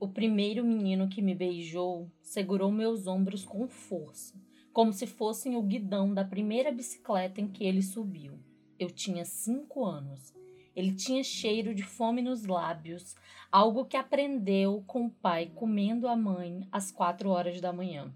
O primeiro menino que me beijou segurou meus ombros com força, como se fossem o guidão da primeira bicicleta em que ele subiu. Eu tinha cinco anos. Ele tinha cheiro de fome nos lábios, algo que aprendeu com o pai comendo a mãe às quatro horas da manhã.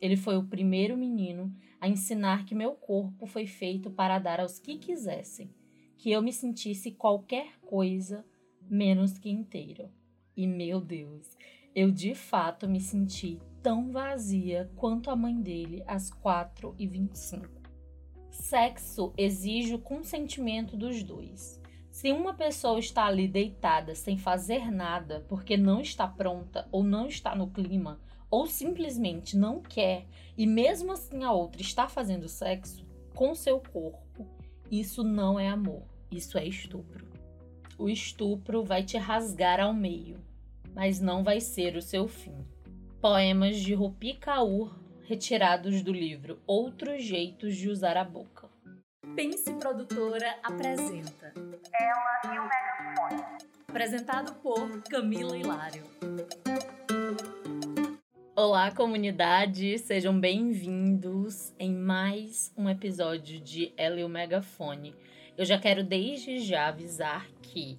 Ele foi o primeiro menino a ensinar que meu corpo foi feito para dar aos que quisessem, que eu me sentisse qualquer coisa menos que inteiro. E meu Deus, eu de fato me senti tão vazia quanto a mãe dele às 4 e 25 Sexo exige o consentimento dos dois. Se uma pessoa está ali deitada sem fazer nada porque não está pronta ou não está no clima ou simplesmente não quer e mesmo assim a outra está fazendo sexo com seu corpo, isso não é amor, isso é estupro. O estupro vai te rasgar ao meio, mas não vai ser o seu fim. Poemas de Rupi Kaur retirados do livro Outros Jeitos de Usar a Boca. Pense Produtora apresenta Ela e o Megafone. Apresentado por Camila Hilário. Olá, comunidade! Sejam bem-vindos em mais um episódio de Ela e o Megafone. Eu já quero desde já avisar que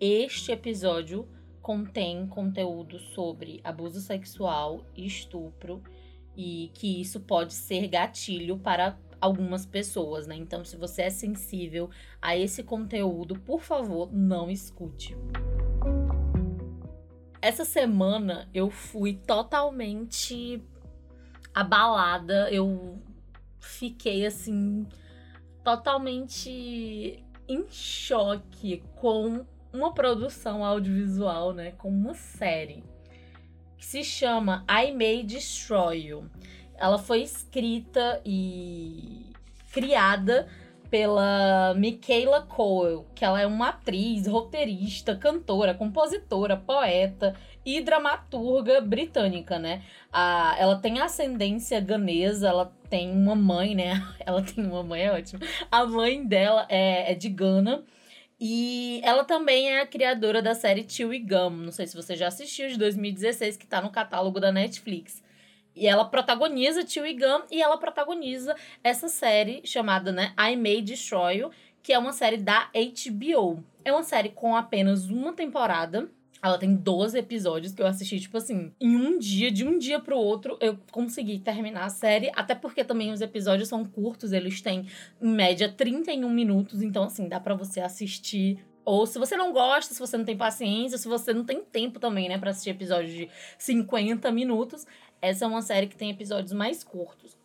este episódio contém conteúdo sobre abuso sexual e estupro e que isso pode ser gatilho para algumas pessoas, né? Então, se você é sensível a esse conteúdo, por favor, não escute. Essa semana eu fui totalmente abalada, eu fiquei assim totalmente em choque com uma produção audiovisual, né, com uma série que se chama I May Destroy You. Ela foi escrita e criada pela Michaela Coel, que ela é uma atriz, roteirista, cantora, compositora, poeta e dramaturga britânica, né? A, ela tem ascendência ganesa, ela tem uma mãe, né? Ela tem uma mãe, é ótimo. A mãe dela é, é de Gana. E ela também é a criadora da série Till e Gum. Não sei se você já assistiu, de 2016, que tá no catálogo da Netflix. E ela protagoniza Till e Gum e ela protagoniza essa série chamada, né, I May Destroy You, que é uma série da HBO. É uma série com apenas uma temporada ela tem 12 episódios que eu assisti, tipo assim, em um dia, de um dia pro outro, eu consegui terminar a série. Até porque também os episódios são curtos, eles têm, em média, 31 minutos. Então, assim, dá para você assistir ou se você não gosta, se você não tem paciência, se você não tem tempo também, né, para assistir episódios de 50 minutos, essa é uma série que tem episódios mais curtos.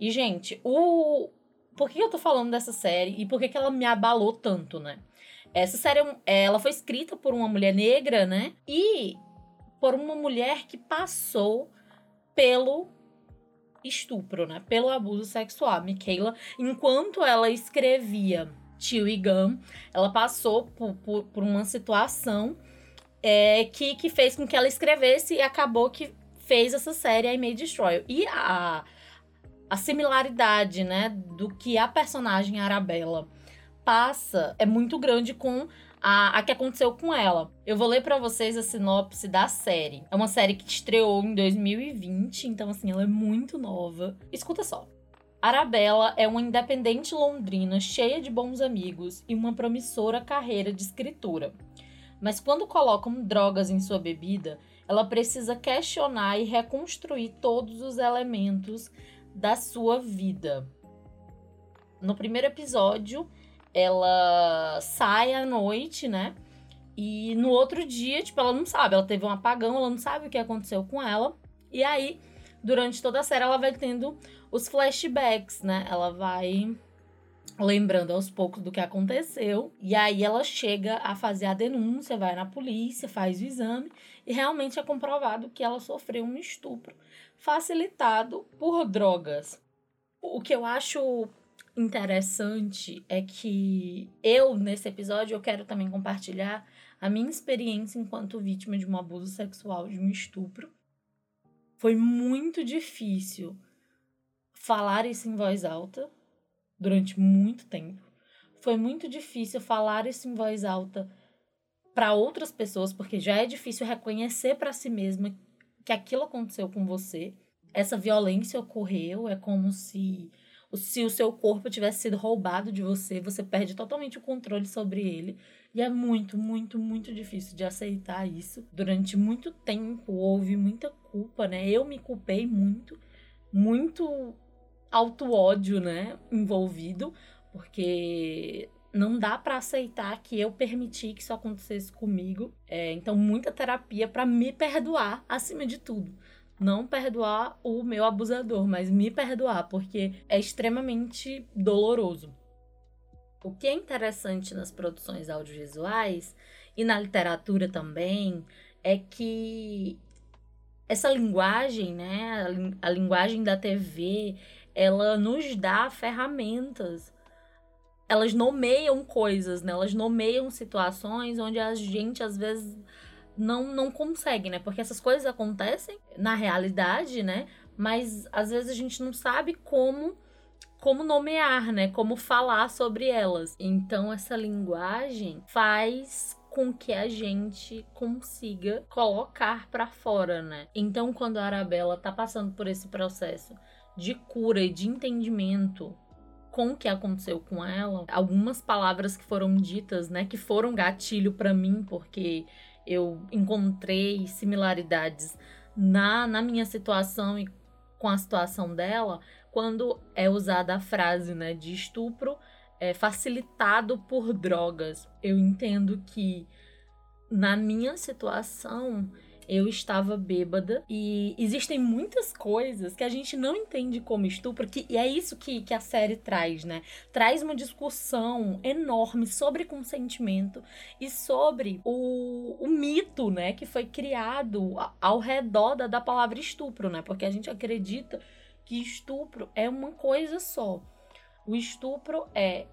E, gente, o. Por que eu tô falando dessa série e por que, que ela me abalou tanto, né? Essa série, é ela foi escrita por uma mulher negra, né? E por uma mulher que passou pelo estupro, né? Pelo abuso sexual. Michaela, enquanto ela escrevia Tio e Gum, ela passou por, por, por uma situação é, que, que fez com que ela escrevesse e acabou que fez essa série I May Destroy. E a, a similaridade, né, do que a personagem Arabella passa é muito grande com a, a que aconteceu com ela. Eu vou ler para vocês a sinopse da série. É uma série que estreou em 2020, então assim, ela é muito nova. Escuta só. Arabella é uma independente londrina cheia de bons amigos e uma promissora carreira de escritora. Mas quando colocam drogas em sua bebida, ela precisa questionar e reconstruir todos os elementos da sua vida. No primeiro episódio, ela sai à noite, né? E no outro dia, tipo, ela não sabe, ela teve um apagão, ela não sabe o que aconteceu com ela. E aí, durante toda a série, ela vai tendo os flashbacks, né? Ela vai lembrando aos poucos do que aconteceu. E aí ela chega a fazer a denúncia, vai na polícia, faz o exame e realmente é comprovado que ela sofreu um estupro facilitado por drogas. O que eu acho interessante é que eu, nesse episódio, eu quero também compartilhar a minha experiência enquanto vítima de um abuso sexual, de um estupro. Foi muito difícil falar isso em voz alta durante muito tempo. Foi muito difícil falar isso em voz alta para outras pessoas, porque já é difícil reconhecer para si mesma que aquilo aconteceu com você. Essa violência ocorreu, é como se se o seu corpo tivesse sido roubado de você, você perde totalmente o controle sobre ele. E é muito, muito, muito difícil de aceitar isso. Durante muito tempo houve muita culpa, né? Eu me culpei muito, muito auto-ódio, né? Envolvido, porque não dá para aceitar que eu permiti que isso acontecesse comigo. É, então, muita terapia para me perdoar acima de tudo. Não perdoar o meu abusador, mas me perdoar, porque é extremamente doloroso. O que é interessante nas produções audiovisuais e na literatura também é que essa linguagem, né, a, linguagem da TV, ela nos dá ferramentas elas nomeiam coisas, né? Elas nomeiam situações onde a gente às vezes não, não consegue, né? Porque essas coisas acontecem na realidade, né? Mas às vezes a gente não sabe como como nomear, né? Como falar sobre elas. Então essa linguagem faz com que a gente consiga colocar para fora, né? Então quando a Arabella tá passando por esse processo de cura e de entendimento com o que aconteceu com ela, algumas palavras que foram ditas, né, que foram gatilho para mim, porque eu encontrei similaridades na, na minha situação e com a situação dela, quando é usada a frase, né, de estupro é, facilitado por drogas. Eu entendo que na minha situação eu estava bêbada e existem muitas coisas que a gente não entende como estupro, que, e é isso que, que a série traz, né? Traz uma discussão enorme sobre consentimento e sobre o, o mito, né, que foi criado ao redor da, da palavra estupro, né? Porque a gente acredita que estupro é uma coisa só. O estupro é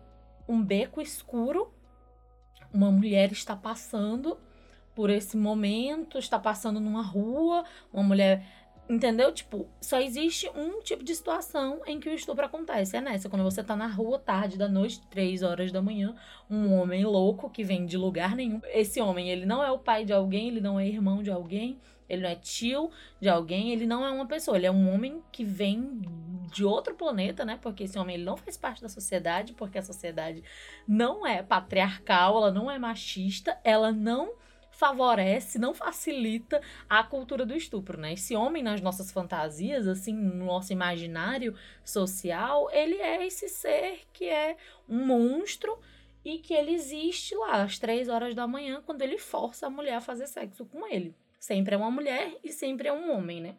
um beco escuro, uma mulher está passando por esse momento, está passando numa rua, uma mulher. Entendeu? Tipo, só existe um tipo de situação em que o estupro acontece. É nessa, quando você tá na rua, tarde da noite, três horas da manhã, um homem louco que vem de lugar nenhum. Esse homem, ele não é o pai de alguém, ele não é irmão de alguém, ele não é tio de alguém, ele não é uma pessoa, ele é um homem que vem de outro planeta, né? Porque esse homem ele não faz parte da sociedade, porque a sociedade não é patriarcal, ela não é machista, ela não favorece, não facilita a cultura do estupro, né? Esse homem nas nossas fantasias, assim, no nosso imaginário social, ele é esse ser que é um monstro e que ele existe lá às três horas da manhã quando ele força a mulher a fazer sexo com ele. Sempre é uma mulher e sempre é um homem, né?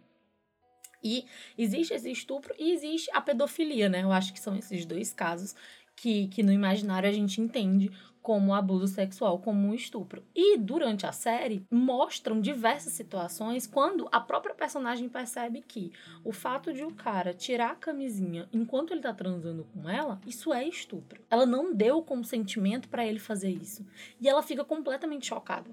E existe esse estupro e existe a pedofilia, né? Eu acho que são esses dois casos que, que no imaginário a gente entende como abuso sexual, como um estupro. E durante a série mostram diversas situações quando a própria personagem percebe que o fato de o cara tirar a camisinha enquanto ele tá transando com ela, isso é estupro. Ela não deu consentimento para ele fazer isso. E ela fica completamente chocada.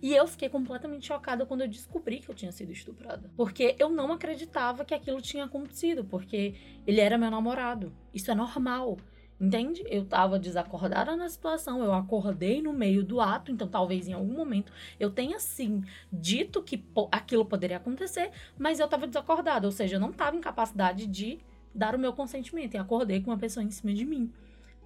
E eu fiquei completamente chocada quando eu descobri que eu tinha sido estuprada. Porque eu não acreditava que aquilo tinha acontecido, porque ele era meu namorado. Isso é normal. Entende? Eu tava desacordada na situação, eu acordei no meio do ato, então talvez em algum momento eu tenha sim dito que aquilo poderia acontecer, mas eu tava desacordada, ou seja, eu não tava em capacidade de dar o meu consentimento e acordei com uma pessoa em cima de mim,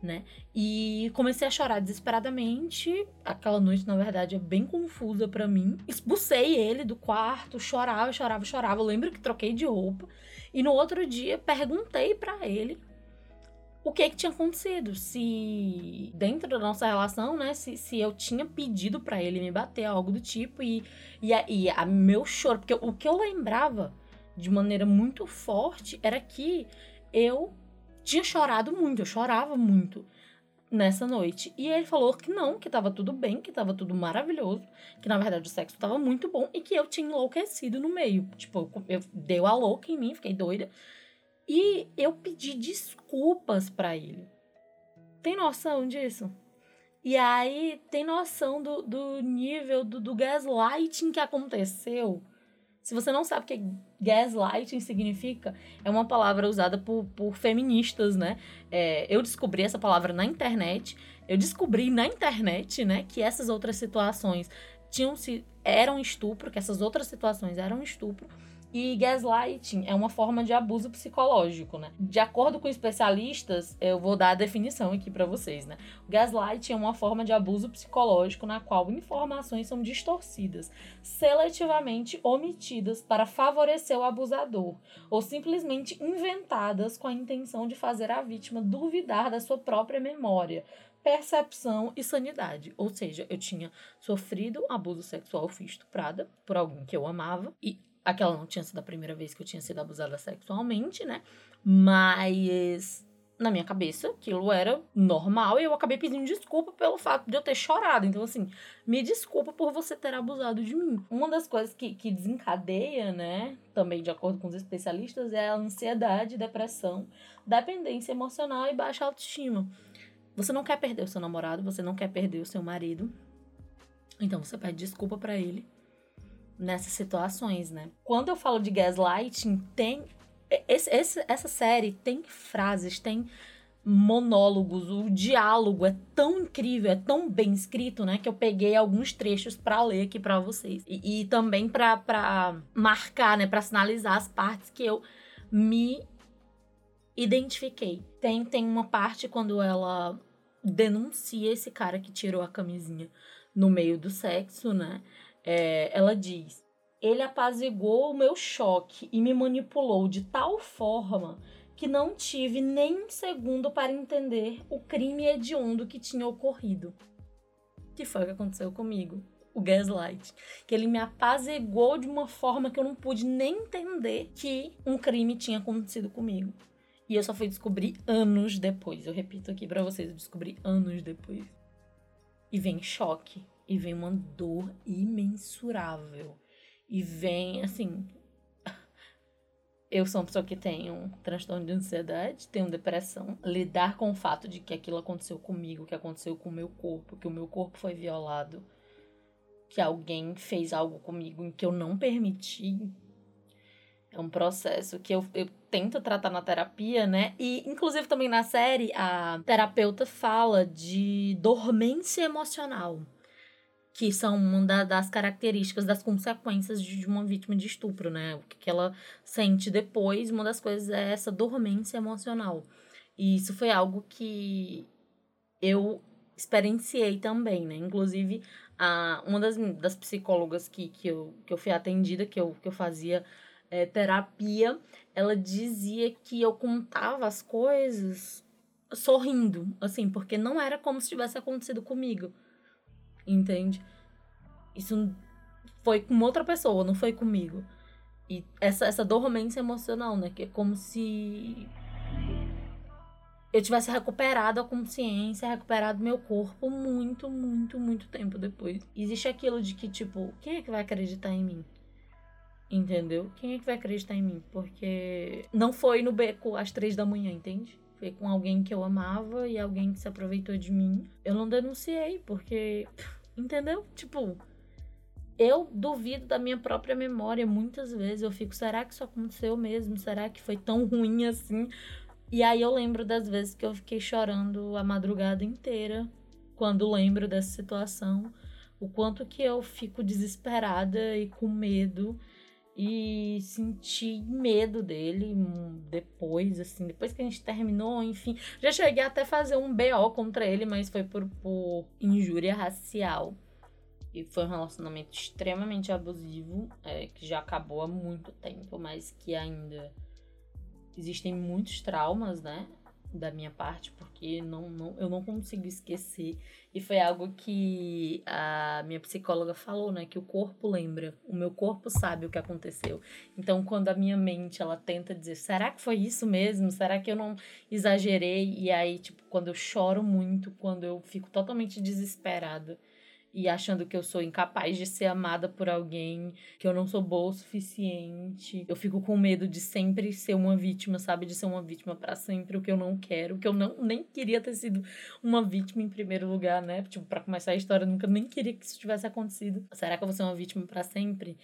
né? E comecei a chorar desesperadamente. Aquela noite, na verdade, é bem confusa para mim. Expulsei ele do quarto, chorava, chorava, chorava. Eu lembro que troquei de roupa e no outro dia perguntei para ele o que que tinha acontecido, se dentro da nossa relação, né, se, se eu tinha pedido para ele me bater, algo do tipo, e, e, a, e a meu choro, porque o que eu lembrava de maneira muito forte era que eu tinha chorado muito, eu chorava muito nessa noite. E ele falou que não, que tava tudo bem, que tava tudo maravilhoso, que na verdade o sexo tava muito bom e que eu tinha enlouquecido no meio. Tipo, eu, eu deu a louca em mim, fiquei doida. E eu pedi desculpas para ele. Tem noção disso? E aí tem noção do, do nível do, do gaslighting que aconteceu. Se você não sabe o que gaslighting significa, é uma palavra usada por, por feministas, né? É, eu descobri essa palavra na internet. Eu descobri na internet, né, que essas outras situações tinham se eram estupro, que essas outras situações eram estupro. E gaslighting é uma forma de abuso psicológico, né? De acordo com especialistas, eu vou dar a definição aqui para vocês, né? O gaslighting é uma forma de abuso psicológico na qual informações são distorcidas, seletivamente omitidas para favorecer o abusador, ou simplesmente inventadas com a intenção de fazer a vítima duvidar da sua própria memória, percepção e sanidade. Ou seja, eu tinha sofrido abuso sexual, fui estuprada por alguém que eu amava e aquela não tinha sido a primeira vez que eu tinha sido abusada sexualmente, né? Mas na minha cabeça aquilo era normal e eu acabei pedindo desculpa pelo fato de eu ter chorado. Então, assim, me desculpa por você ter abusado de mim. Uma das coisas que, que desencadeia, né, também de acordo com os especialistas, é a ansiedade, depressão, dependência emocional e baixa autoestima. Você não quer perder o seu namorado, você não quer perder o seu marido. Então você pede desculpa para ele nessas situações, né? Quando eu falo de gaslighting, tem esse, esse, essa série tem frases, tem monólogos, o diálogo é tão incrível, é tão bem escrito, né, que eu peguei alguns trechos para ler aqui para vocês e, e também para marcar, né, para sinalizar as partes que eu me identifiquei. Tem, tem uma parte quando ela denuncia esse cara que tirou a camisinha no meio do sexo, né? É, ela diz: ele apaziguou o meu choque e me manipulou de tal forma que não tive nem um segundo para entender o crime hediondo que tinha ocorrido. Que foi o que aconteceu comigo o gaslight. Que ele me apaziguou de uma forma que eu não pude nem entender que um crime tinha acontecido comigo. E eu só fui descobrir anos depois. Eu repito aqui para vocês, eu descobri anos depois. E vem choque, e vem uma dor imensurável. E vem, assim, eu sou uma pessoa que tem um transtorno de ansiedade, tenho depressão. Lidar com o fato de que aquilo aconteceu comigo, que aconteceu com o meu corpo, que o meu corpo foi violado, que alguém fez algo comigo em que eu não permiti, é um processo que eu, eu tento tratar na terapia, né? E, inclusive, também na série, a terapeuta fala de dormência emocional, que são uma das características, das consequências de uma vítima de estupro, né? O que ela sente depois, uma das coisas é essa dormência emocional. E isso foi algo que eu experienciei também, né? Inclusive, a, uma das, das psicólogas que, que, eu, que eu fui atendida, que eu, que eu fazia é, terapia, ela dizia que eu contava as coisas sorrindo, assim, porque não era como se tivesse acontecido comigo. Entende? Isso foi com outra pessoa, não foi comigo. E essa, essa dormência emocional, né? Que é como se eu tivesse recuperado a consciência, recuperado meu corpo muito, muito, muito tempo depois. Existe aquilo de que, tipo, quem é que vai acreditar em mim? Entendeu? Quem é que vai acreditar em mim? Porque não foi no beco às três da manhã, entende? Com alguém que eu amava e alguém que se aproveitou de mim. Eu não denunciei, porque. Entendeu? Tipo, eu duvido da minha própria memória muitas vezes. Eu fico, será que isso aconteceu mesmo? Será que foi tão ruim assim? E aí eu lembro das vezes que eu fiquei chorando a madrugada inteira quando lembro dessa situação. O quanto que eu fico desesperada e com medo e senti medo dele depois, assim, depois que a gente terminou, enfim. Já cheguei até a fazer um BO contra ele, mas foi por, por injúria racial. E foi um relacionamento extremamente abusivo, é, que já acabou há muito tempo, mas que ainda existem muitos traumas, né? Da minha parte, porque não, não, eu não consigo esquecer. E foi algo que a minha psicóloga falou, né? Que o corpo lembra, o meu corpo sabe o que aconteceu. Então, quando a minha mente ela tenta dizer, será que foi isso mesmo? Será que eu não exagerei? E aí, tipo, quando eu choro muito, quando eu fico totalmente desesperada e achando que eu sou incapaz de ser amada por alguém, que eu não sou boa o suficiente. Eu fico com medo de sempre ser uma vítima, sabe? De ser uma vítima para sempre, o que eu não quero, que eu não nem queria ter sido uma vítima em primeiro lugar, né? Tipo, para começar a história, eu nunca nem queria que isso tivesse acontecido. Será que eu vou ser uma vítima para sempre?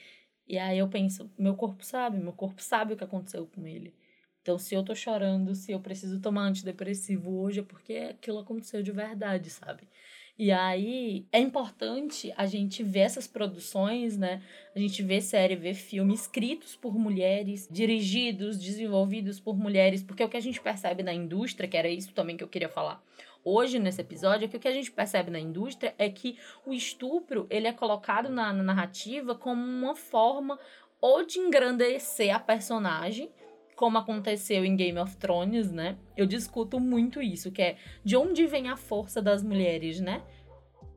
E aí eu penso, meu corpo sabe, meu corpo sabe o que aconteceu com ele. Então, se eu tô chorando, se eu preciso tomar antidepressivo hoje, é porque aquilo aconteceu de verdade, sabe? E aí é importante a gente ver essas produções, né? A gente vê série, vê filme escritos por mulheres, dirigidos, desenvolvidos por mulheres, porque o que a gente percebe na indústria, que era isso também que eu queria falar hoje nesse episódio, é que o que a gente percebe na indústria é que o estupro, ele é colocado na, na narrativa como uma forma ou de engrandecer a personagem, como aconteceu em Game of Thrones, né? Eu discuto muito isso, que é de onde vem a força das mulheres, né?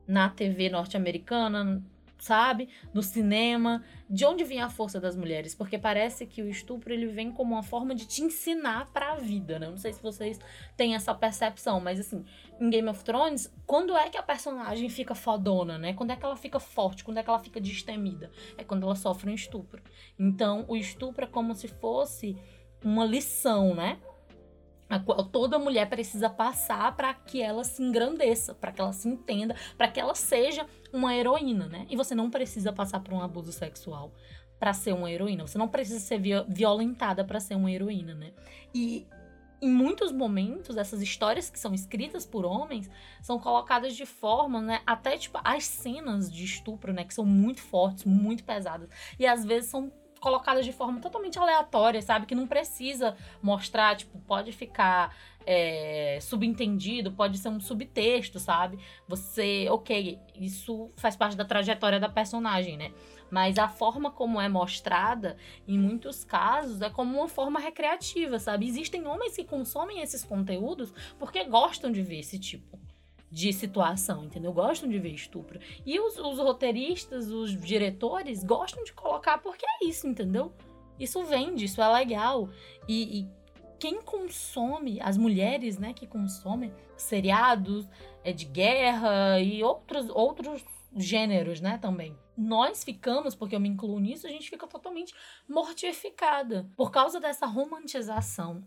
Na TV norte-americana, sabe? No cinema, de onde vem a força das mulheres? Porque parece que o estupro ele vem como uma forma de te ensinar para a vida, né? Eu não sei se vocês têm essa percepção, mas assim, em Game of Thrones, quando é que a personagem fica fodona, né? Quando é que ela fica forte? Quando é que ela fica destemida? É quando ela sofre um estupro. Então, o estupro é como se fosse uma lição, né? a qual toda mulher precisa passar para que ela se engrandeça, para que ela se entenda, para que ela seja uma heroína, né? E você não precisa passar por um abuso sexual para ser uma heroína. Você não precisa ser violentada para ser uma heroína, né? E em muitos momentos, essas histórias que são escritas por homens são colocadas de forma, né? Até tipo as cenas de estupro, né? Que são muito fortes, muito pesadas. E às vezes são colocadas de forma totalmente aleatória, sabe? Que não precisa mostrar, tipo, pode ficar é, subentendido, pode ser um subtexto, sabe? Você, ok, isso faz parte da trajetória da personagem, né? Mas a forma como é mostrada, em muitos casos, é como uma forma recreativa, sabe? Existem homens que consomem esses conteúdos porque gostam de ver esse tipo de situação, entendeu? Gostam de ver estupro. E os, os roteiristas, os diretores gostam de colocar porque é isso, entendeu? Isso vende, isso é legal. E, e quem consome, as mulheres, né, que consomem seriados é, de guerra e outros, outros gêneros, né, também. Nós ficamos, porque eu me incluo nisso, a gente fica totalmente mortificada por causa dessa romantização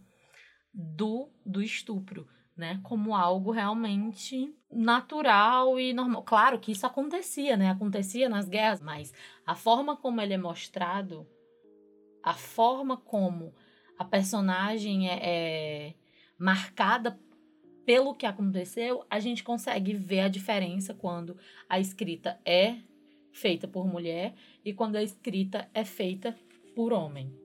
do, do estupro né, como algo realmente natural e normal. Claro que isso acontecia, né? Acontecia nas guerras, mas a forma como ele é mostrado, a forma como a personagem é, é marcada pelo que aconteceu, a gente consegue ver a diferença quando a escrita é feita por mulher e quando a escrita é feita por homem.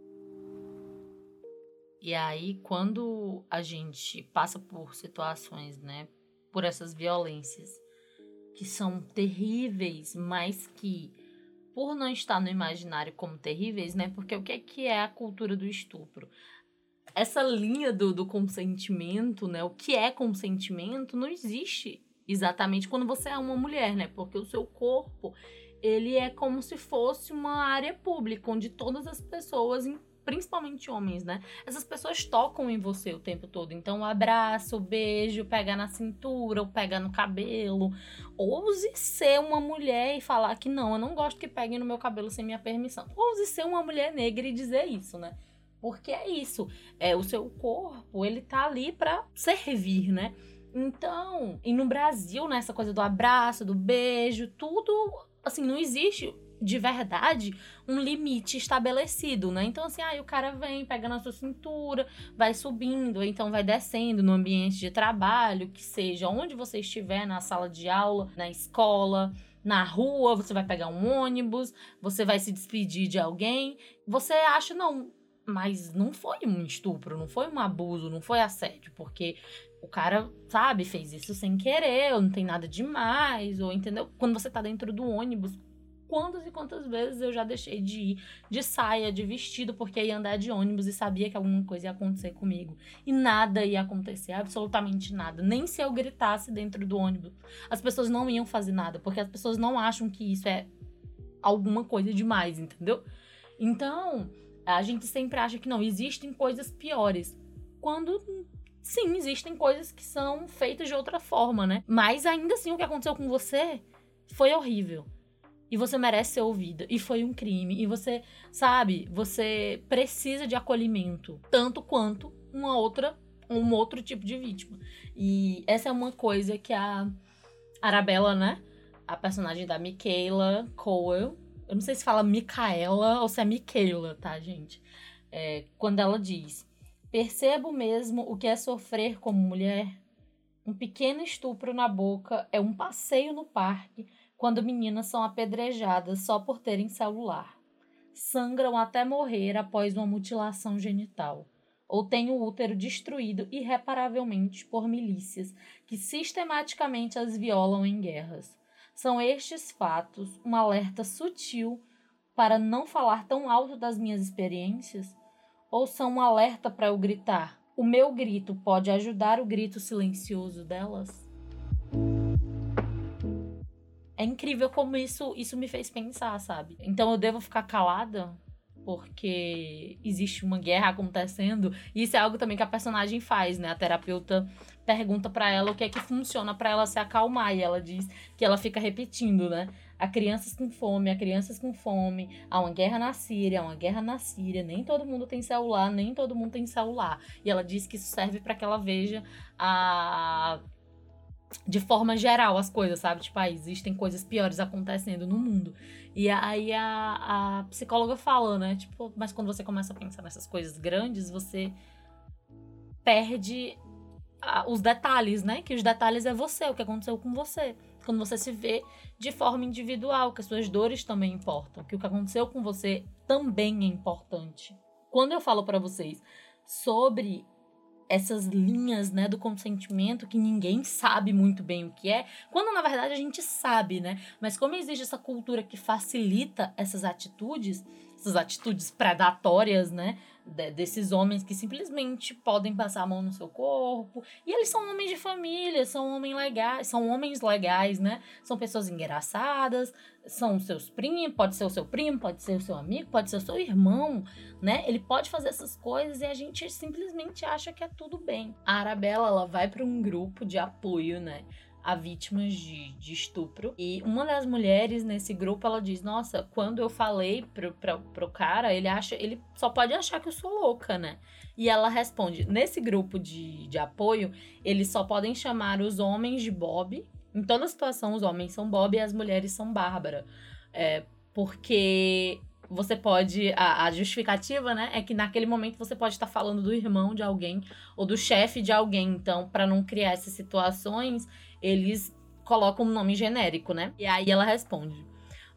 E aí, quando a gente passa por situações, né, por essas violências que são terríveis, mas que por não estar no imaginário como terríveis, né? Porque o que é que é a cultura do estupro? Essa linha do, do consentimento, né? O que é consentimento não existe exatamente quando você é uma mulher, né? Porque o seu corpo, ele é como se fosse uma área pública, onde todas as pessoas principalmente homens, né? Essas pessoas tocam em você o tempo todo. Então, o abraço, o beijo, pegar na cintura, ou pegar no cabelo. Ouse ser uma mulher e falar que não, eu não gosto que peguem no meu cabelo sem minha permissão. Ouse ser uma mulher negra e dizer isso, né? Porque é isso. É o seu corpo, ele tá ali para servir, né? Então, e no Brasil, né, essa coisa do abraço, do beijo, tudo assim, não existe de verdade um limite estabelecido, né? Então, assim, aí o cara vem, pega na sua cintura, vai subindo, então vai descendo no ambiente de trabalho, que seja onde você estiver, na sala de aula, na escola, na rua, você vai pegar um ônibus, você vai se despedir de alguém. Você acha, não, mas não foi um estupro, não foi um abuso, não foi assédio, porque o cara, sabe, fez isso sem querer, ou não tem nada demais, ou entendeu? Quando você tá dentro do ônibus quantas e quantas vezes eu já deixei de ir de saia, de vestido, porque ia andar de ônibus e sabia que alguma coisa ia acontecer comigo. E nada ia acontecer, absolutamente nada. Nem se eu gritasse dentro do ônibus. As pessoas não iam fazer nada, porque as pessoas não acham que isso é alguma coisa demais, entendeu? Então, a gente sempre acha que não, existem coisas piores. Quando sim, existem coisas que são feitas de outra forma, né? Mas ainda assim, o que aconteceu com você foi horrível. E você merece ser ouvida. E foi um crime. E você, sabe, você precisa de acolhimento. Tanto quanto uma outra, um outro tipo de vítima. E essa é uma coisa que a Arabella, né? A personagem da Michaela Cowell. Eu não sei se fala Micaela ou se é Michaela, tá, gente? É, quando ela diz Percebo mesmo o que é sofrer como mulher. Um pequeno estupro na boca é um passeio no parque quando meninas são apedrejadas só por terem celular. Sangram até morrer após uma mutilação genital ou têm o útero destruído irreparavelmente por milícias que sistematicamente as violam em guerras. São estes fatos um alerta sutil para não falar tão alto das minhas experiências? Ou são um alerta para eu gritar? O meu grito pode ajudar o grito silencioso delas? É incrível como isso, isso me fez pensar, sabe? Então eu devo ficar calada? porque existe uma guerra acontecendo. E isso é algo também que a personagem faz, né? A terapeuta pergunta para ela o que é que funciona para ela se acalmar e ela diz que ela fica repetindo, né? Há crianças com fome, há crianças com fome, há uma guerra na Síria, há uma guerra na Síria, nem todo mundo tem celular, nem todo mundo tem celular. E ela diz que isso serve para que ela veja a de forma geral as coisas, sabe? Tipo, ah, existem coisas piores acontecendo no mundo. E aí a, a psicóloga fala, né? Tipo, mas quando você começa a pensar nessas coisas grandes, você perde os detalhes, né? Que os detalhes é você, o que aconteceu com você. Quando você se vê de forma individual, que as suas dores também importam, que o que aconteceu com você também é importante. Quando eu falo para vocês sobre essas linhas, né, do consentimento que ninguém sabe muito bem o que é, quando na verdade a gente sabe, né? Mas como existe essa cultura que facilita essas atitudes, essas atitudes predatórias, né? De, desses homens que simplesmente podem passar a mão no seu corpo. E eles são homens de família, são homens legais, são homens legais, né? São pessoas engraçadas, são seus primos, pode ser o seu primo, pode ser o seu amigo, pode ser o seu irmão, né? Ele pode fazer essas coisas e a gente simplesmente acha que é tudo bem. A Arabella, ela vai para um grupo de apoio, né? A vítimas de, de estupro. E uma das mulheres nesse grupo, ela diz: Nossa, quando eu falei pro, pro, pro cara, ele acha, ele só pode achar que eu sou louca, né? E ela responde: Nesse grupo de, de apoio, eles só podem chamar os homens de Bob. Em toda situação, os homens são Bob e as mulheres são Bárbara. É, porque você pode. A, a, justificativa, né? É que naquele momento você pode estar falando do irmão de alguém ou do chefe de alguém. Então, para não criar essas situações, eles colocam um nome genérico, né? E aí ela responde: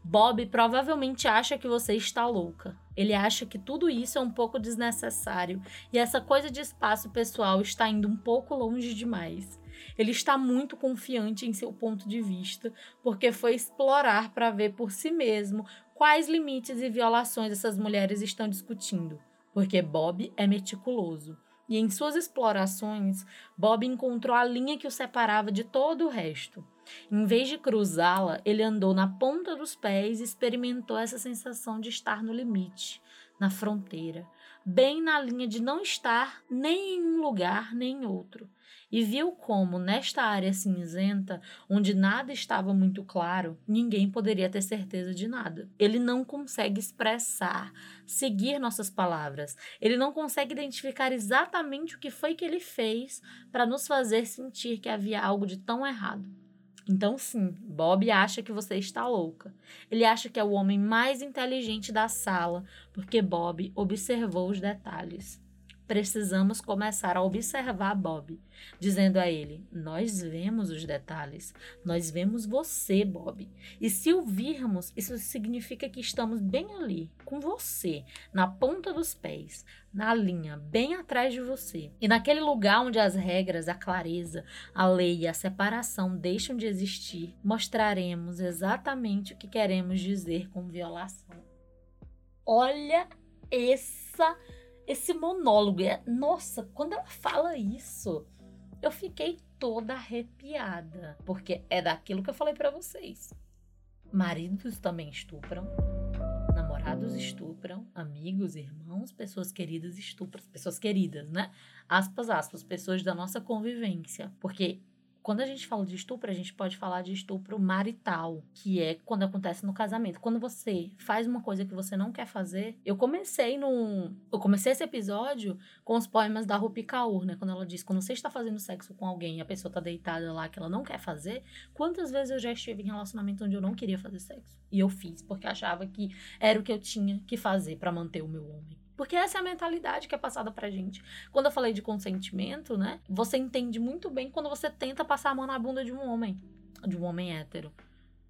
Bob provavelmente acha que você está louca. Ele acha que tudo isso é um pouco desnecessário e essa coisa de espaço pessoal está indo um pouco longe demais. Ele está muito confiante em seu ponto de vista, porque foi explorar para ver por si mesmo quais limites e violações essas mulheres estão discutindo, porque Bob é meticuloso. E em suas explorações, Bob encontrou a linha que o separava de todo o resto. Em vez de cruzá-la, ele andou na ponta dos pés e experimentou essa sensação de estar no limite, na fronteira, bem na linha de não estar nem em um lugar nem em outro, e viu como, nesta área cinzenta, onde nada estava muito claro, ninguém poderia ter certeza de nada. Ele não consegue expressar, seguir nossas palavras. Ele não consegue identificar exatamente o que foi que ele fez para nos fazer sentir que havia algo de tão errado. Então, sim, Bob acha que você está louca. Ele acha que é o homem mais inteligente da sala, porque Bob observou os detalhes. Precisamos começar a observar Bob, dizendo a ele: Nós vemos os detalhes, nós vemos você, Bob. E se o virmos, isso significa que estamos bem ali, com você, na ponta dos pés, na linha, bem atrás de você. E naquele lugar onde as regras, a clareza, a lei e a separação deixam de existir, mostraremos exatamente o que queremos dizer com violação. Olha essa esse monólogo. É, nossa, quando ela fala isso, eu fiquei toda arrepiada, porque é daquilo que eu falei para vocês. Maridos também estupram, namorados estupram, amigos, irmãos, pessoas queridas estupram, pessoas queridas, né? Aspas, aspas, pessoas da nossa convivência, porque quando a gente fala de estupro, a gente pode falar de estupro marital, que é quando acontece no casamento. Quando você faz uma coisa que você não quer fazer. Eu comecei no. Eu comecei esse episódio com os poemas da Rupi Kaur, né? Quando ela diz: quando você está fazendo sexo com alguém e a pessoa tá deitada lá que ela não quer fazer, quantas vezes eu já estive em relacionamento onde eu não queria fazer sexo? E eu fiz, porque achava que era o que eu tinha que fazer para manter o meu homem. Porque essa é a mentalidade que é passada pra gente. Quando eu falei de consentimento, né? Você entende muito bem quando você tenta passar a mão na bunda de um homem, de um homem hétero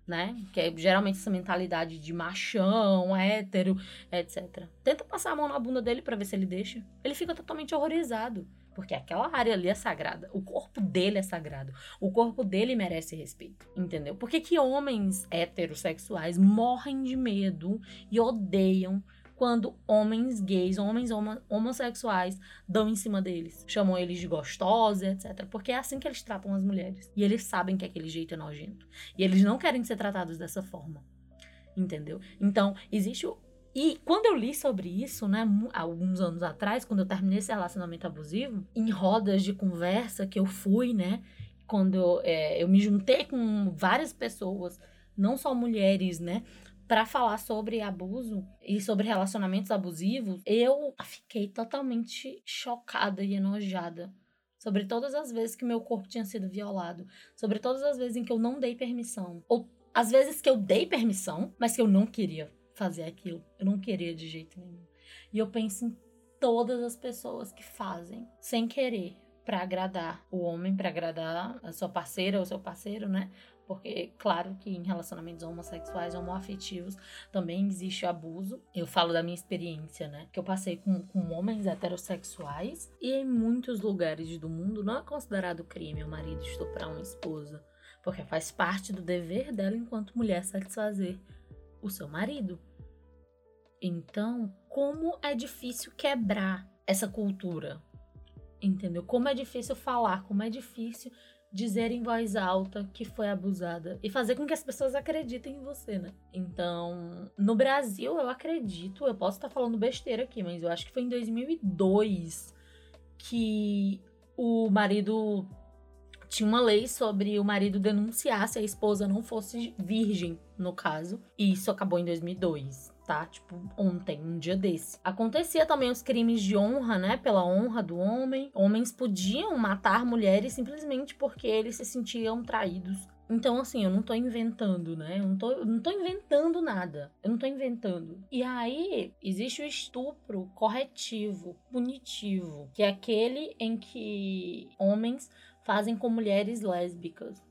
né? Que é geralmente essa mentalidade de machão, hétero, etc. Tenta passar a mão na bunda dele para ver se ele deixa. Ele fica totalmente horrorizado. Porque aquela área ali é sagrada. O corpo dele é sagrado. O corpo dele merece respeito. Entendeu? Por que, que homens heterossexuais morrem de medo e odeiam quando homens gays, homens homo homossexuais dão em cima deles. Chamam eles de gostosos, etc. Porque é assim que eles tratam as mulheres. E eles sabem que aquele jeito é nojento. E eles não querem ser tratados dessa forma. Entendeu? Então, existe o. E quando eu li sobre isso, né, alguns anos atrás, quando eu terminei esse relacionamento abusivo, em rodas de conversa que eu fui, né, quando eu, é, eu me juntei com várias pessoas, não só mulheres, né, para falar sobre abuso e sobre relacionamentos abusivos, eu fiquei totalmente chocada e enojada sobre todas as vezes que meu corpo tinha sido violado, sobre todas as vezes em que eu não dei permissão, ou às vezes que eu dei permissão, mas que eu não queria fazer aquilo, eu não queria de jeito nenhum. E eu penso em todas as pessoas que fazem sem querer para agradar o homem, para agradar a sua parceira ou seu parceiro, né? Porque, claro que em relacionamentos homossexuais, homoafetivos, também existe abuso. Eu falo da minha experiência, né? Que eu passei com, com homens heterossexuais. E em muitos lugares do mundo não é considerado crime o marido estuprar uma esposa. Porque faz parte do dever dela enquanto mulher satisfazer o seu marido. Então, como é difícil quebrar essa cultura? Entendeu? Como é difícil falar, como é difícil dizer em voz alta que foi abusada e fazer com que as pessoas acreditem em você, né? Então, no Brasil, eu acredito, eu posso estar falando besteira aqui, mas eu acho que foi em 2002 que o marido tinha uma lei sobre o marido denunciar se a esposa não fosse virgem, no caso, e isso acabou em 2002 tá? Tipo, ontem, um dia desse. Acontecia também os crimes de honra, né? Pela honra do homem. Homens podiam matar mulheres simplesmente porque eles se sentiam traídos. Então, assim, eu não tô inventando, né? Eu não tô, eu não tô inventando nada. Eu não tô inventando. E aí, existe o estupro corretivo, punitivo, que é aquele em que homens fazem com mulheres lésbicas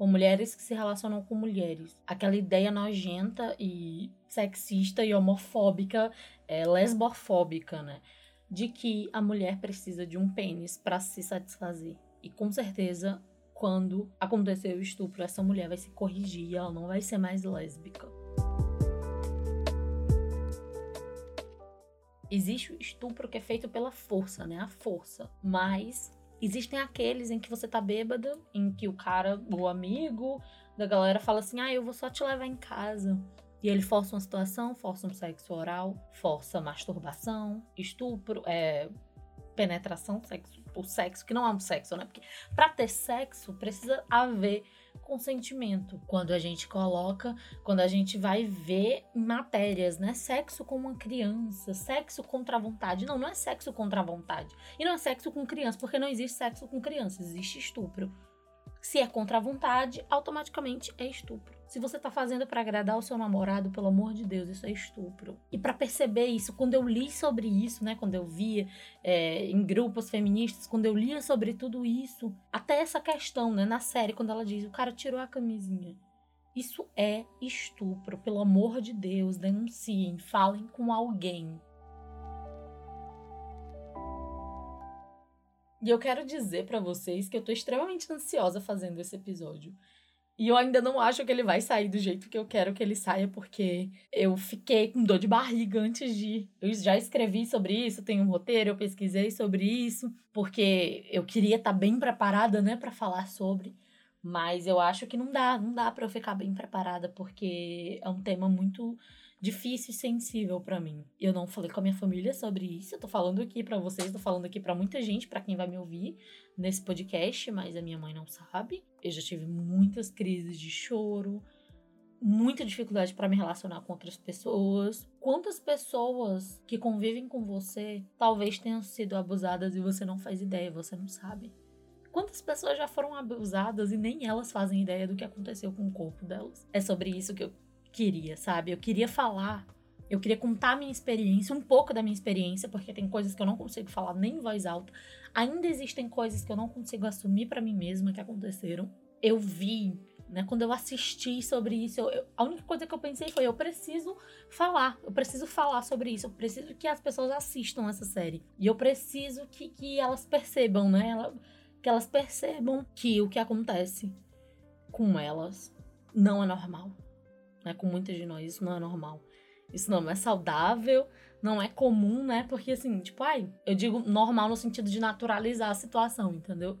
com mulheres que se relacionam com mulheres. Aquela ideia nojenta e sexista e homofóbica, é, lesbofóbica, né? De que a mulher precisa de um pênis para se satisfazer. E com certeza, quando acontecer o estupro, essa mulher vai se corrigir ela não vai ser mais lésbica. Existe o estupro que é feito pela força, né? A força. Mas Existem aqueles em que você tá bêbada, em que o cara, o amigo da galera fala assim: ah, eu vou só te levar em casa. E ele força uma situação, força um sexo oral, força masturbação, estupro, é, penetração, sexo, o sexo, que não é um sexo, né? Porque pra ter sexo precisa haver consentimento. Quando a gente coloca, quando a gente vai ver matérias, né? Sexo com uma criança, sexo contra a vontade. Não, não é sexo contra a vontade. E não é sexo com criança, porque não existe sexo com criança, existe estupro. Se é contra a vontade, automaticamente é estupro. Se você tá fazendo para agradar o seu namorado, pelo amor de Deus, isso é estupro. E para perceber isso, quando eu li sobre isso, né, quando eu via é, em grupos feministas, quando eu lia sobre tudo isso, até essa questão, né, na série, quando ela diz, o cara tirou a camisinha. Isso é estupro, pelo amor de Deus, denunciem, falem com alguém. E eu quero dizer para vocês que eu tô extremamente ansiosa fazendo esse episódio. E eu ainda não acho que ele vai sair do jeito que eu quero que ele saia, porque eu fiquei com dor de barriga antes de. Eu já escrevi sobre isso, tenho um roteiro, eu pesquisei sobre isso, porque eu queria estar tá bem preparada, né, para falar sobre. Mas eu acho que não dá, não dá para eu ficar bem preparada, porque é um tema muito difícil e sensível para mim. Eu não falei com a minha família sobre isso, eu tô falando aqui para vocês, tô falando aqui para muita gente, para quem vai me ouvir nesse podcast, mas a minha mãe não sabe. Eu já tive muitas crises de choro, muita dificuldade para me relacionar com outras pessoas. Quantas pessoas que convivem com você talvez tenham sido abusadas e você não faz ideia, você não sabe? Quantas pessoas já foram abusadas e nem elas fazem ideia do que aconteceu com o corpo delas? É sobre isso que eu queria, sabe? Eu queria falar Eu queria contar a minha experiência, um pouco da minha experiência, porque tem coisas que eu não consigo falar nem em voz alta. Ainda existem coisas que eu não consigo assumir para mim mesma que aconteceram. Eu vi, né, quando eu assisti sobre isso, eu, eu, a única coisa que eu pensei foi: eu preciso falar, eu preciso falar sobre isso, eu preciso que as pessoas assistam essa série. E eu preciso que, que elas percebam, né? Ela, que elas percebam que o que acontece com elas não é normal. Né? Com muitas de nós, isso não é normal. Isso não é saudável, não é comum, né? Porque assim, tipo, ai, eu digo normal no sentido de naturalizar a situação, entendeu?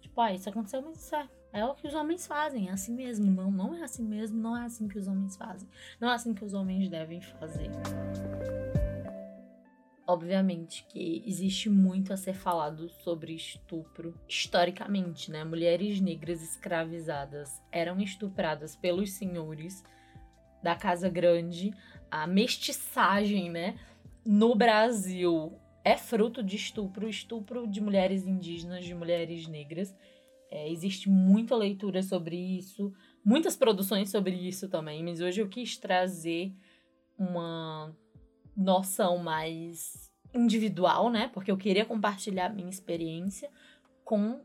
Tipo, ai, isso aconteceu, mas isso é. É o que os homens fazem, é assim mesmo. Não, não é assim mesmo, não é assim que os homens fazem. Não é assim que os homens devem fazer. Obviamente que existe muito a ser falado sobre estupro historicamente, né? Mulheres negras escravizadas eram estupradas pelos senhores da Casa Grande. A mestiçagem, né? No Brasil é fruto de estupro, estupro de mulheres indígenas, de mulheres negras. É, existe muita leitura sobre isso, muitas produções sobre isso também, mas hoje eu quis trazer uma noção mais individual, né? Porque eu queria compartilhar minha experiência com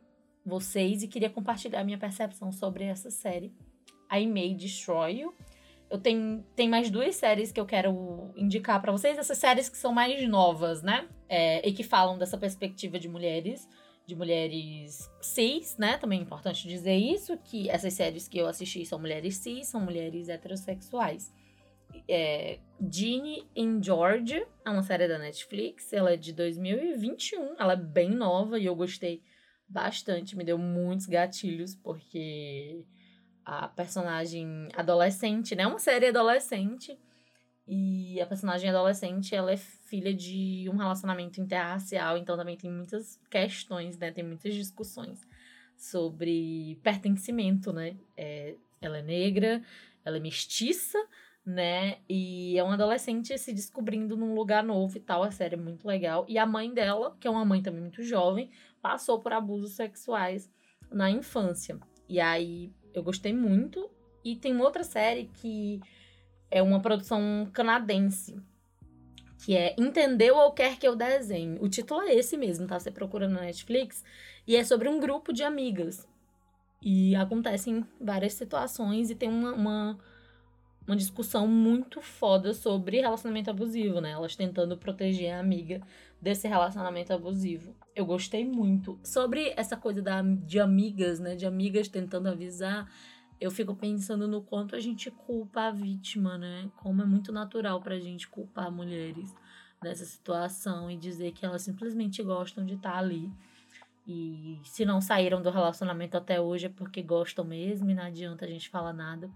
vocês e queria compartilhar minha percepção sobre essa série. I May Destroy You. Eu tenho, mais duas séries que eu quero indicar para vocês, essas séries que são mais novas, né? É, e que falam dessa perspectiva de mulheres, de mulheres cis, né? Também é importante dizer isso, que essas séries que eu assisti são mulheres cis, são mulheres heterossexuais é Ginny in George, é uma série da Netflix, ela é de 2021, ela é bem nova e eu gostei bastante, me deu muitos gatilhos, porque a personagem adolescente, né, uma série adolescente, e a personagem adolescente, ela é filha de um relacionamento interracial, então também tem muitas questões, né, tem muitas discussões sobre pertencimento, né, é, ela é negra, ela é mestiça, né? E é uma adolescente se descobrindo num lugar novo e tal. A série é muito legal. E a mãe dela, que é uma mãe também muito jovem, passou por abusos sexuais na infância. E aí eu gostei muito. E tem outra série que é uma produção canadense. Que é Entendeu ou Quer Que Eu Desenhe. O título é esse mesmo, tá? Você procura na Netflix. E é sobre um grupo de amigas. E acontecem várias situações e tem uma, uma uma discussão muito foda sobre relacionamento abusivo, né? Elas tentando proteger a amiga desse relacionamento abusivo. Eu gostei muito. Sobre essa coisa da, de amigas, né? De amigas tentando avisar, eu fico pensando no quanto a gente culpa a vítima, né? Como é muito natural pra gente culpar mulheres nessa situação e dizer que elas simplesmente gostam de estar tá ali. E se não saíram do relacionamento até hoje é porque gostam mesmo e não adianta a gente falar nada.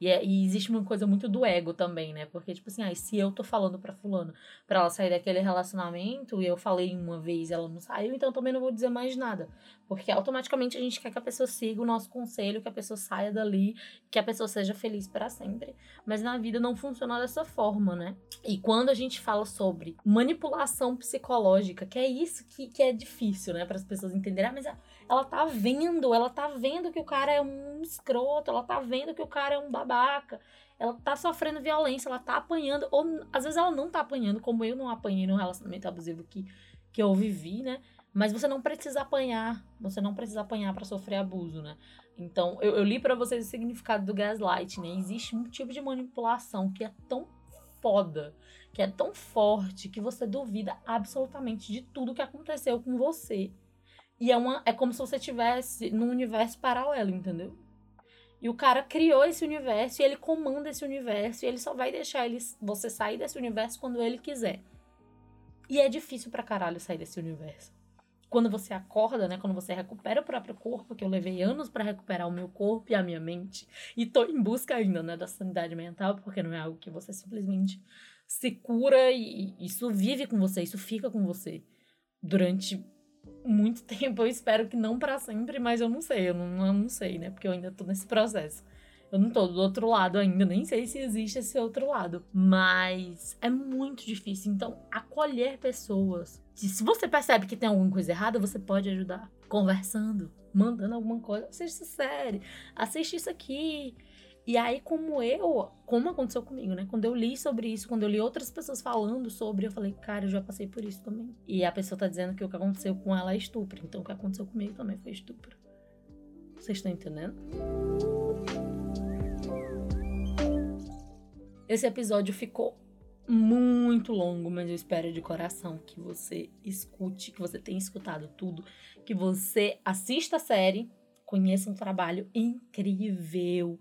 E, é, e, existe uma coisa muito do ego também, né? Porque, tipo assim, ah, se eu tô falando pra fulano pra ela sair daquele relacionamento e eu falei uma vez ela não saiu, então também não vou dizer mais nada. Porque automaticamente a gente quer que a pessoa siga o nosso conselho, que a pessoa saia dali, que a pessoa seja feliz para sempre. Mas na vida não funciona dessa forma, né? E quando a gente fala sobre manipulação psicológica, que é isso que, que é difícil, né? Para as pessoas entenderem, ah, mas ela tá vendo, ela tá vendo que o cara é um escroto, ela tá vendo que o cara é um babaca, ela tá sofrendo violência, ela tá apanhando, ou às vezes ela não tá apanhando, como eu não apanhei no relacionamento abusivo que, que eu vivi, né? Mas você não precisa apanhar, você não precisa apanhar para sofrer abuso, né? Então, eu, eu li para vocês o significado do gaslight, né? Existe um tipo de manipulação que é tão foda, que é tão forte, que você duvida absolutamente de tudo que aconteceu com você e é, uma, é como se você estivesse num universo paralelo, entendeu? E o cara criou esse universo e ele comanda esse universo e ele só vai deixar ele, você sair desse universo quando ele quiser. E é difícil pra caralho sair desse universo. Quando você acorda, né? Quando você recupera o próprio corpo, que eu levei anos para recuperar o meu corpo e a minha mente. E tô em busca ainda, né? Da sanidade mental, porque não é algo que você simplesmente se cura e isso vive com você, isso fica com você durante muito tempo. Eu espero que não para sempre, mas eu não sei, eu não, eu não sei, né? Porque eu ainda tô nesse processo. Eu não tô do outro lado ainda, nem sei se existe esse outro lado. Mas é muito difícil. Então, acolher pessoas. Se você percebe que tem alguma coisa errada, você pode ajudar. Conversando, mandando alguma coisa. Essa série, assiste isso aqui. E aí, como eu, como aconteceu comigo, né? Quando eu li sobre isso, quando eu li outras pessoas falando sobre, eu falei, cara, eu já passei por isso também. E a pessoa tá dizendo que o que aconteceu com ela é estupro. Então, o que aconteceu comigo também foi estupro. Vocês estão entendendo? Esse episódio ficou muito longo, mas eu espero de coração que você escute, que você tenha escutado tudo, que você assista a série, conheça um trabalho incrível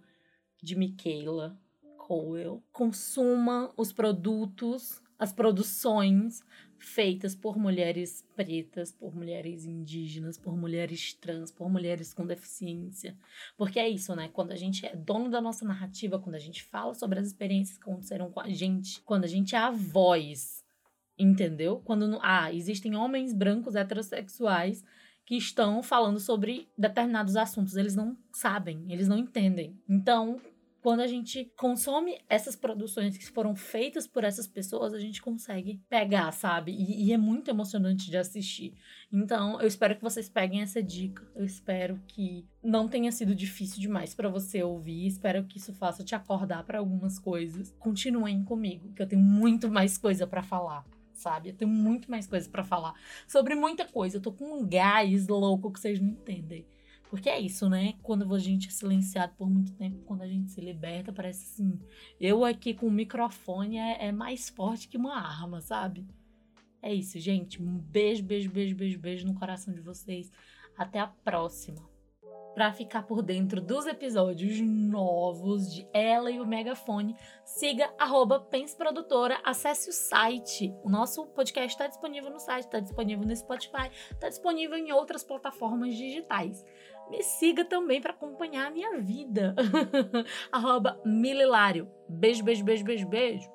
de Michaela Cowell, consuma os produtos, as produções feitas por mulheres pretas, por mulheres indígenas, por mulheres trans, por mulheres com deficiência. Porque é isso, né? Quando a gente é dono da nossa narrativa, quando a gente fala sobre as experiências que aconteceram com a gente, quando a gente é a voz, entendeu? Quando ah, existem homens brancos heterossexuais que estão falando sobre determinados assuntos, eles não sabem, eles não entendem. Então, quando a gente consome essas produções que foram feitas por essas pessoas, a gente consegue pegar, sabe? E, e, é muito emocionante de assistir. Então, eu espero que vocês peguem essa dica. Eu espero que não tenha sido difícil demais para você ouvir. Espero que isso faça te acordar para algumas coisas. Continuem comigo, que eu tenho muito mais coisa para falar sabe? Eu tenho muito mais coisa para falar sobre muita coisa. Eu tô com um gás louco que vocês não entendem. Porque é isso, né? Quando a gente é silenciado por muito tempo, quando a gente se liberta, parece assim. Eu aqui com o microfone é, é mais forte que uma arma, sabe? É isso, gente. Um beijo, beijo, beijo, beijo, beijo no coração de vocês. Até a próxima para ficar por dentro dos episódios novos de Ela e o Megafone, siga arroba Produtora, acesse o site. O nosso podcast está disponível no site, está disponível no Spotify, está disponível em outras plataformas digitais. Me siga também para acompanhar a minha vida. arroba Mililário. Beijo, beijo, beijo, beijo, beijo.